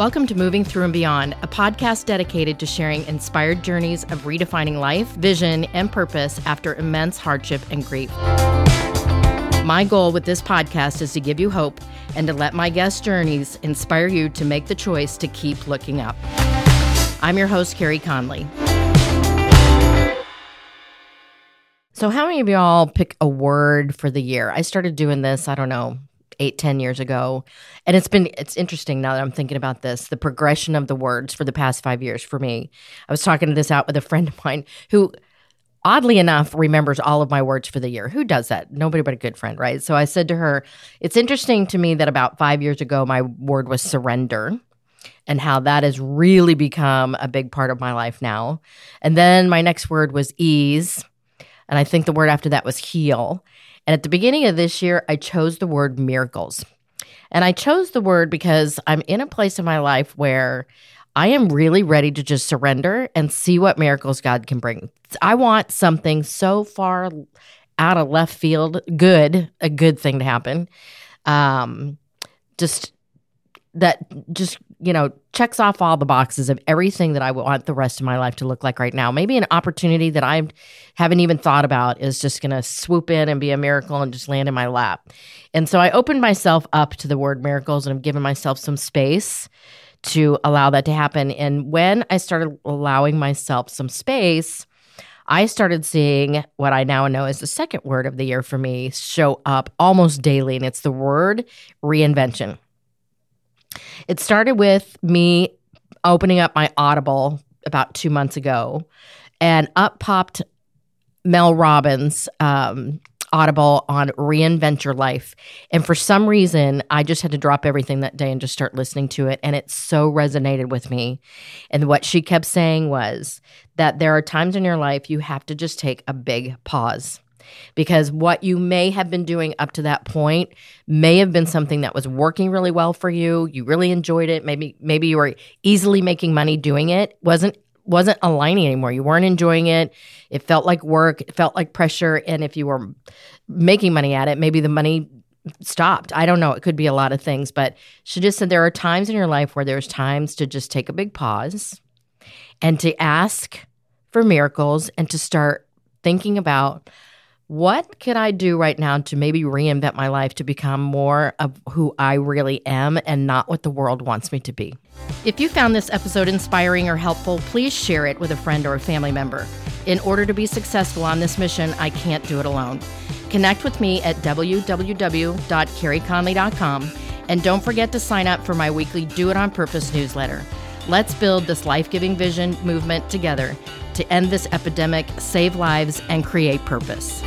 Welcome to Moving Through and Beyond, a podcast dedicated to sharing inspired journeys of redefining life, vision, and purpose after immense hardship and grief. My goal with this podcast is to give you hope and to let my guest journeys inspire you to make the choice to keep looking up. I'm your host, Carey Conley. So, how many of y'all pick a word for the year? I started doing this, I don't know, eight, ten years ago. And it's been, it's interesting now that I'm thinking about this, the progression of the words for the past five years for me. I was talking this out with a friend of mine who, oddly enough, remembers all of my words for the year. Who does that? Nobody but a good friend, right? So I said to her, it's interesting to me that about five years ago, my word was surrender and how that has really become a big part of my life now. And then my next word was ease. And I think the word after that was heal. And at the beginning of this year, I chose the word miracles. And I chose the word because I'm in a place in my life where I am really ready to just surrender and see what miracles God can bring. I want something so far out of left field, good, a good thing to happen. Um, just that just you know checks off all the boxes of everything that I want the rest of my life to look like right now. Maybe an opportunity that I haven't even thought about is just going to swoop in and be a miracle and just land in my lap. And so I opened myself up to the word miracles and I'm giving myself some space to allow that to happen. And when I started allowing myself some space, I started seeing what I now know is the second word of the year for me show up almost daily, and it's the word reinvention. It started with me opening up my Audible about two months ago, and up popped Mel Robbins' um, Audible on Reinvent Your Life. And for some reason, I just had to drop everything that day and just start listening to it. And it so resonated with me. And what she kept saying was that there are times in your life you have to just take a big pause because what you may have been doing up to that point may have been something that was working really well for you. You really enjoyed it. Maybe maybe you were easily making money doing it. wasn't wasn't aligning anymore. You weren't enjoying it. It felt like work. It felt like pressure. And if you were making money at it, maybe the money stopped. I don't know. It could be a lot of things, but she just said there are times in your life where there's times to just take a big pause and to ask for miracles and to start thinking about what could I do right now to maybe reinvent my life to become more of who I really am and not what the world wants me to be? If you found this episode inspiring or helpful, please share it with a friend or a family member. In order to be successful on this mission, I can't do it alone. Connect with me at www.careyconley.com and don't forget to sign up for my weekly Do It on Purpose newsletter. Let's build this life giving vision movement together to end this epidemic, save lives, and create purpose.